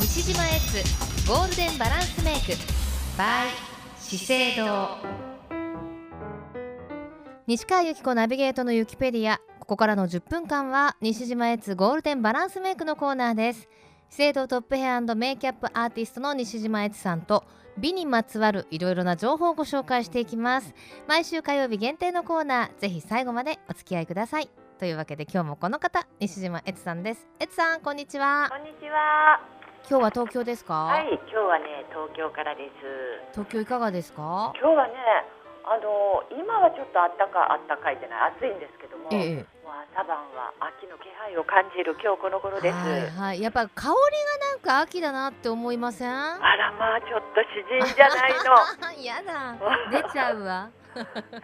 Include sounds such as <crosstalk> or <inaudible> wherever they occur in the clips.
西島エッツゴールデンバランスメイク by 資生堂。西川由紀子ナビゲートのユキペディア。ここからの10分間は西島エッツゴールデンバランスメイクのコーナーです。資生堂トップヘアメイキャップアーティストの西島エッツさんと美にまつわるいろいろな情報をご紹介していきます。毎週火曜日限定のコーナーぜひ最後までお付き合いください。というわけで今日もこの方西島エツさんです。エツさんこんにちは。こんにちは。今日は東京ですか、はい、今日はね、東京からです。東京いかがですか？今日はね、あの今はちょっとあったかあったかいでない、暑いんですけども、ええ。もう朝晩は秋の気配を感じる今日この頃です。はいはい。やっぱ香りがなんか秋だなって思いません？あらまあちょっと詩人じゃないの。<laughs> やだ。出ちゃうわ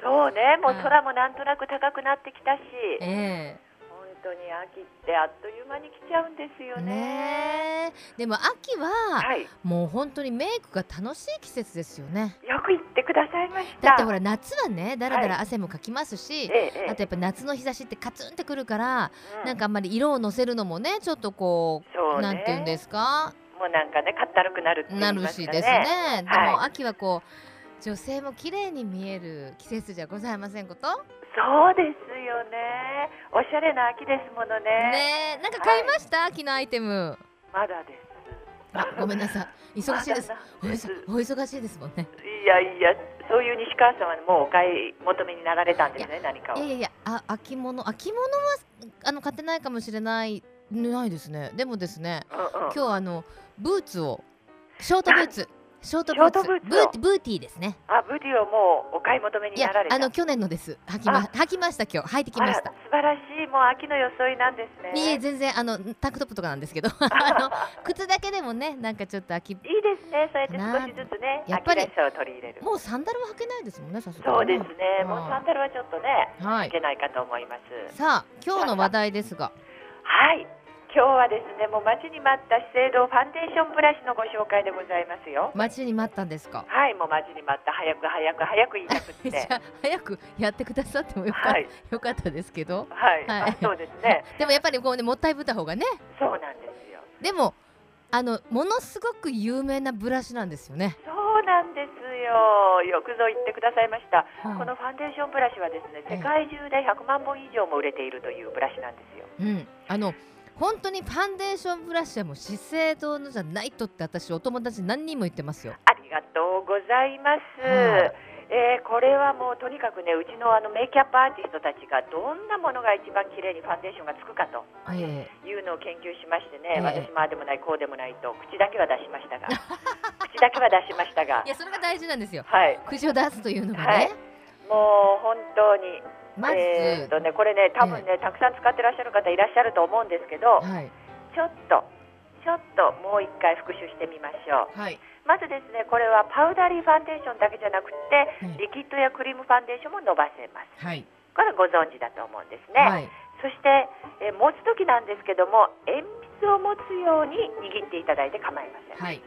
そうね、もうはい。空もなんとなく高くなってきたし、え本当に秋ってあっという間に来ちゃうんですよえね。ねえ。でも秋ははい、もう本当にメイクが楽しい季節ですよね。よく言ってくださいました。だってほら夏はねだらだら汗もかきますし、ええええ。あとやっぱ夏の日差しってカツンってくるから、うん。なんかあんまり色をのせるのもねちょっとこうそうね。なんて言うんですか？もうなんかね、かったるくなるって言いなますかね。るしですね。でも、はい。秋はこう女性も綺麗に見える季節じゃございませんこと？そうですよね。おしゃれな秋ですものね。ねえ、なんか買いました、秋のアイテム。まだです。あ、ごめんなさい。忙しいです。です忙お忙しいですもんね。いやいや、そういう西川さんはもうお買い求めになられたんですね、何かを。いやいやいや、あ、秋物、秋物はあの買ってないかもしれないないですね。でもですね、うんうん今日あのブーツをショートブーツ、ショートブーツ、ブーブーティブーですね。あ、ブディをもうお買い求めになられ、た。あの去年のです。履きまあ履きました今日履いてきました。素晴らしい、もう秋の装いなんですね。いえ全然あのタンクトップとかなんですけど <laughs> あの靴だけでもねなんかちょっと秋いいですね、そうやって少しずつね、やっぱり秋の装いを取り入れる。もうサンダルは履けないですもんねさすがにそうですね、うんもうサンダルはちょっとね、はいいけないかと思います。さあ今日の話題ですがはい。今日はですね、もう待ちに待った資生堂ファンデーションブラシのご紹介でございますよ。待ちに待ったんですか？はい、もう待ちに待った、早く早く早く言いたくって。<laughs> じゃあ早くやってくださってもよか,、はい、よかったですけど、はい、はいあそうですね。<laughs> でもやっぱりこうねもったいぶった方がねそうなんですよ。でもあのものすごく有名なブラシなんですよね、そうなんですよ。よくぞ言ってくださいました。はいこのファンデーションブラシはですね、ええ世界中で100万本以上も売れているというブラシなんですよ。うん、あの本当にファンデーションブラシはもう資生堂のじゃないとって私お友達何人も言ってますよ。ありがとうございます。はい。えーこれはもうとにかくね、うちのあのメイキャップアーティストたちがどんなものが一番綺麗にファンデーションがつくかとえいうのを研究しましてね、え <laughs> え私もああでもないこうでもないと口だけは出しましたが。口だけは出しましたが。<laughs> えいやそれが大事なんですよ。はい。口を出すというのがね、はい。もう本当にまず、えーとねこれね多分ね、たくさん使ってらっしゃる方いらっしゃると思うんですけどはい。ちょっとちょっともう一回復習してみましょう。はい。まずですねこれはパウダリーファンデーションだけじゃなくてうんリキッドやクリームファンデーションも伸ばせます。はい。これご存知だと思うんですね、はい。そして、えー持つ時なんですけども鉛筆を持つように握っていただいて構いません、はい、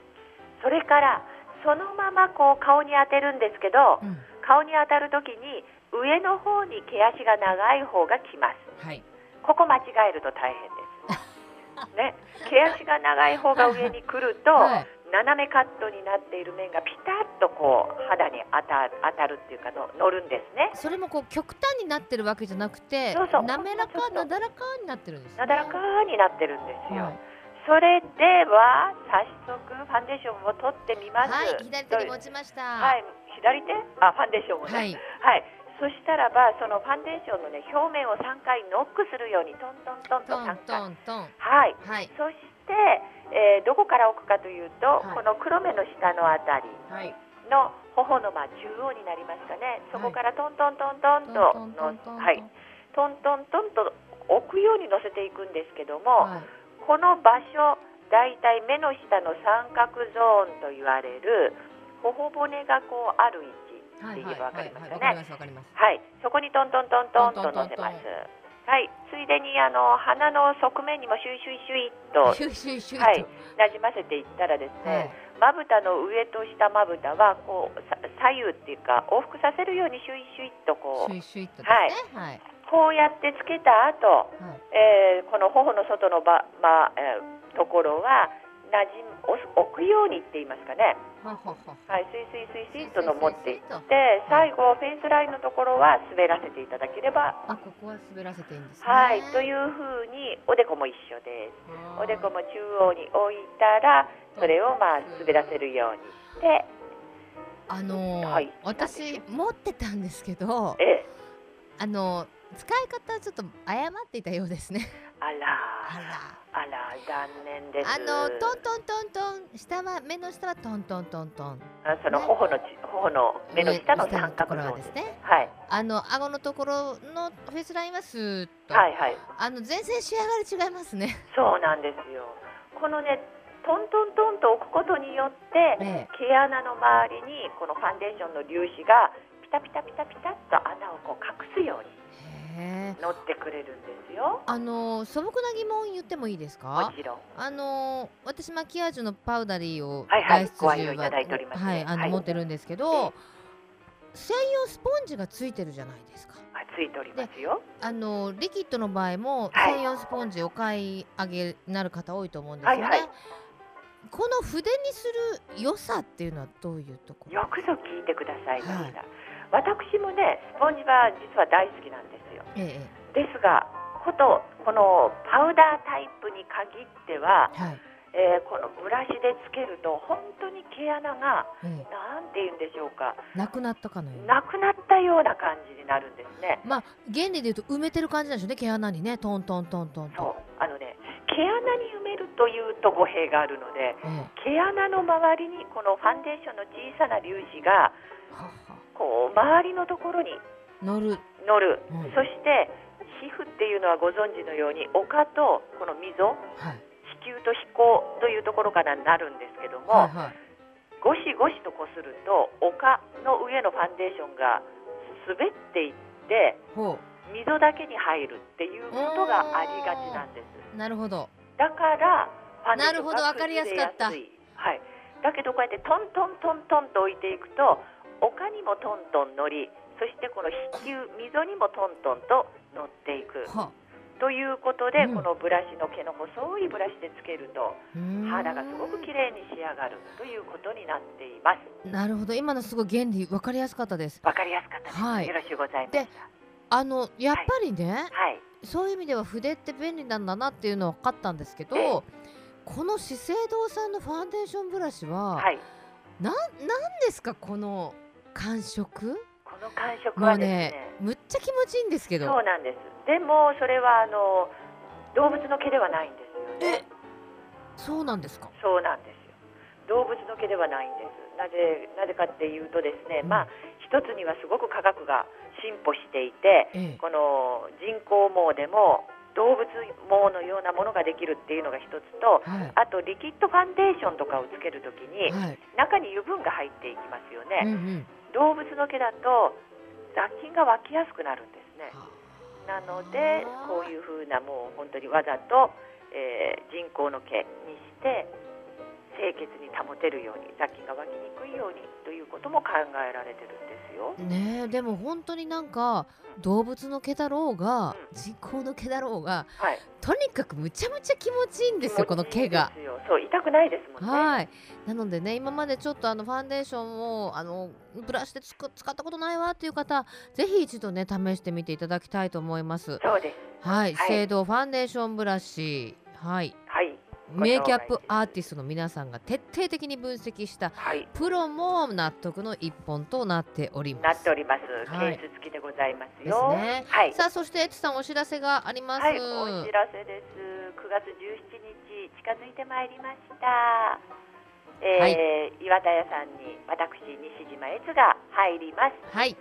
それからそのままこう顔に当てるんですけどうん。顔に当たる時に上の方に毛足が長い方がきます。はい。ここ間違えると大変です。<laughs> ね。毛足が長い方が上に来ると、はい。斜めカットになっている面がピタッとこう肌に当た当たるっていうかの乗るんですね。それもこう極端になってるわけじゃなくてそうそう。滑らかなだらかになってるんです、なだらかになってるんですよ、はい。それでは早速ファンデーションを取ってみます。はい、左手に持ちました。はい、左手？あファンデーションをね。はい、はい。そしたらばそのファンデーションのね表面を3回ノックするようにトントントンとトン3回。はい。はい、そして、えーどこから置くかというと、はいこの黒目の下のあたりはい、の頬のまあ中央になりますかね。そこからトントントントンと。のはいトントントンと置くように乗せていくんですけども。はい、この場所だいたい目の下の三角ゾーンと言われる頬骨がこうある位置はい、って言えばわかりますかね。はいそこにトントントントンと乗せます。はいついでにあの鼻の側面にもシュイシュイシュイっと。はいなじませていったらですはい。ね、まぶたの上と下まぶたはこうさ左右っていうか往復させるようにシュイシュイっとこうシュイシュイと。はい、こうやってつけた後はい、えーこの頬の外のば、まあえーところは馴染むお置くようにって言いますかねはい。スイスイスイスイと登っていって最後フェイスラインのところは滑らせていただければ。あここは滑らせていいんですね。はい。というふうにおでこも一緒ですおでこも中央に置いたらそれをまあ滑らせるようにして。あのーはい。私持ってたんですけどええ。あの使い方ちょっと誤っていたようですねあら。あら。あら残念です。あのトントントントン下は目の下はトントントントン。あその頬のち頬の目の下の上三角ところゾーンですね。はい。あの顎のところのフェイスラインはスーッと、はいはい。あの全然仕上がり違いますね。そうなんですよ。このねトントントンと置くことによってええ。毛穴の周りにこのファンデーションの粒子がピタピタピタピタっと穴をこう隠すようにへえ乗ってくれるんですよ。あの素朴な疑問言ってもいいですか？もちろん。あの私マキアージュのパウダリーをはいはいご愛用中いただいております。ねはいあの、はい。持ってるんですけど専用スポンジがついてるじゃないですか。あついておりますよ。あのリキッドの場合もはい。専用スポンジお買い上げになる方多いと思うんですよね、はいはい。この筆にする良さっていうのはどういうところ？よくぞ聞いてくださいまはい。した、私もねスポンジは実は大好きなんですよ。えですがことこのパウダータイプに限っては、えはい。えーこのブラシでつけると本当に毛穴がえなんて言うんでしょうか。えなくなったかのようになくなったような感じになるんですね。まあ原理で言うと埋めてる感じなんでしょうね毛穴にね。トントントントンと、あのね毛穴に埋めるというと語弊があるのでえ毛穴の周りにこのファンデーションの小さな粒子がこう周りのところに乗る。乗る、うん。そして皮膚っていうのはご存知のように丘とこの溝はい。子宮と飛行というところからなるんですけども、はいはい。ゴシゴシとこすると丘の上のファンデーションが滑っていってほ溝だけに入るっていうことがありがちなんです。うなるほど。だからファンデーションなるほど。わかりやすかった。崩れやすい。はい、だけどこうやってトントントントンと置いていくと丘にもトントン乗りそしてこの子宮溝にもトントンと乗っていく。はということで、うん。このブラシの毛の細いブラシでつけると肌がすごく綺麗に仕上がるということになっています。なるほど。今のすごい原理分かりやすかったです。わかりやすかったです、はい。よろしゅうございまでしたあのやっぱりね、はい。そういう意味では筆って便利なんだなっていうのは分かったんですけど、ええ。この資生堂さんのファンデーションブラシは、はい。なんなんですかこの感触？この感触はですね。ねむっちゃ気持ちいいんですけど。そうなんです。でもそれはあの動物の毛ではないんですよね。そうなんですか？そうなんですよ。動物の毛ではないんです。なぜなぜかっていうとですね、うん。まあ一つにはすごく科学が進歩していてええ。この人工毛でも動物毛のようなものができるっていうのが一つとはい。あとリキッドファンデーションとかをつけるときにはい、中に油分が入っていきますようんね、うん動物の毛だと雑菌が湧きやすくなるんですね。なのでこういうふうなもう本当にわざと、えー人工の毛にして清潔に保てるように雑菌が湧きにくいようにということも考えられてるんですよ。ねえでも本当になんか動物の毛だろうが、う人工の毛だろうがはい。とにかくむちゃむちゃ気持ちいいんですよこの毛が。そう痛くないですもんね。はいなのでね今までちょっとあのファンデーションをあのブラシでつく使ったことないわっていう方ぜひ一度ね試してみていただきたいと思います。そうです。はい、はい資生堂ファンデーションブラシはいはいメイキャップアーティストの皆さんが徹底的に分析したはい。プロも納得の一本となっておりなます。っております。はいケース付きでございますですよ。ね。はい。さあそしてエツさんお知らせがあります。はい、お知らせです。9月17日近づいてまいりました。えー岩田屋さんに私西島悦が入ります。はい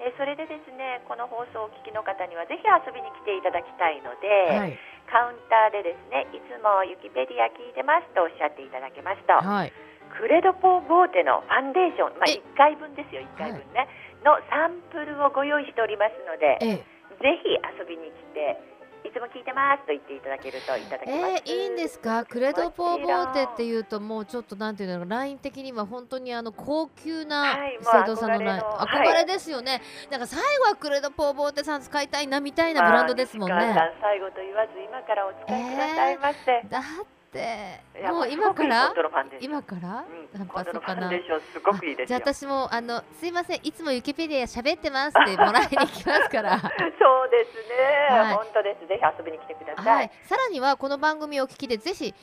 えーそれでですね、この放送をお聞きの方にはぜひ遊びに来ていただきたいので、はい。カウンターでですね、いつもユキペディア聞いてますとおっしゃっていただけますと、はい。クレドポーボーテのファンデーション、まあえ1回分ですよ、1回分ね、のサンプルをご用意しておりますので、えぜひ遊びに来て、いつも聞いてますと言っていただけるといただけます。えー、いいんですか？クレドポーボーテってういうともうちょっとなんていうのライン的には本当にあの高級な生堂さんのライン、もう憧憧れですよね、なんか最後はクレドポーボーテさん使いたいなみたいなブランドですもんね、まあ最後と言わず今からお使いくださいませ。だっって。もう今から？今から？うん、やっぱそうかな。じゃあ私もあのすいません。いつもユキペディア喋ってますってもらいに行きますから。<laughs> そうですね、はい。本当です。ぜひ遊びに来てくださはいい、さらにはこの番組をお聞きでぜひ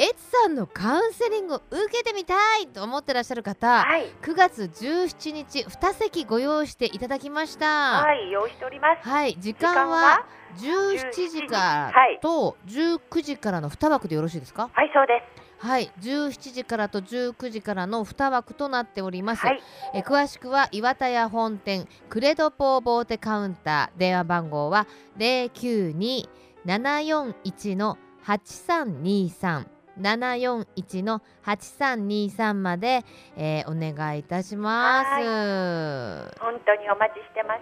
エツさんのカウンセリングを受けてみたいと思ってらっしゃる方はい、9月17日2席ご用意していただきました。はい、用意しております。はい、時時間間はは17時からはい。と19時からの2枠でよろしいですか？はいそうです。はい17時からと19時からの2枠となっております、はい。え詳しくは岩田屋本店クレドポーボーテカウンター電話番号は092-741の8323 741の8323まで、えーお願いいたします。本当にお待ちしてま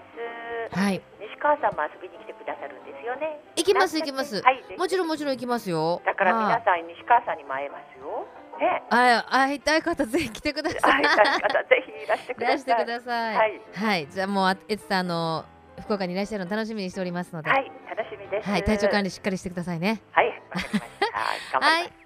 す。はい、西川さんも遊びに来てくださるんですよね。行きます行きます。はいもちろんもちろん行きますよ。だから皆はいさん西川さんにも会えますよ。ね。あ会いたい方ぜひ来てください。会いたい方ぜひいらしてくい。らしてださいください。はい。はい、じゃあもうあエツさんあの福岡にいらっしゃるの楽しみにしておりますので、はい。楽しみです。はい、体調管理しっかりしてくださいね。はい。わかりました。頑張ります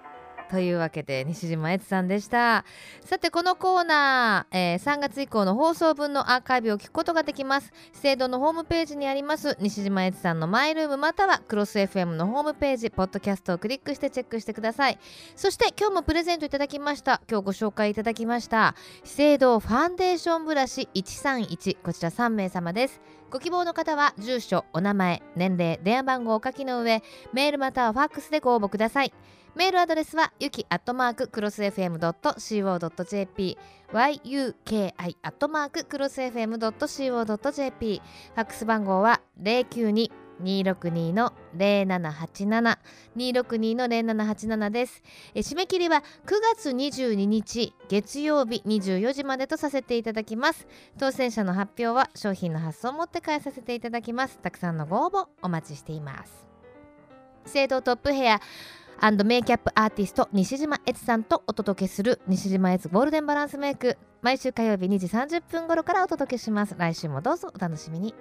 というわけで西島悦さんでした。さてこのコーナー、えー3月以降の放送分のアーカイブを聞くことができます。資生堂のホームページにあります西島悦さんのマイルームまたはクロス FM のホームページポッドキャストをクリックしてチェックしてください。そして今日もプレゼントいただきました。今日ご紹介いただきました。資生堂ファンデーションブラシ131こちら3名様です。ご希望の方は住所お名前年齢電話番号をお書きの上メールまたはファックスでご応募ください。メールアドレスはゆきアットマーククロス FM.co.jp yuki アットマーククロス FM.co.jp ファックス番号は092-262の0787 262の0787です。締め切りは9月22日月曜日24時までとさせていただきます。当選者の発表は商品の発送をもって返させていただきます。たくさんのご応募お待ちしています。資生堂トップヘアアンドメイキャップアーティスト西島悦さんとお届けする西島悦ゴールデンバランスメイク。毎週火曜日2時30分頃からお届けします。来週もどうぞお楽しみに。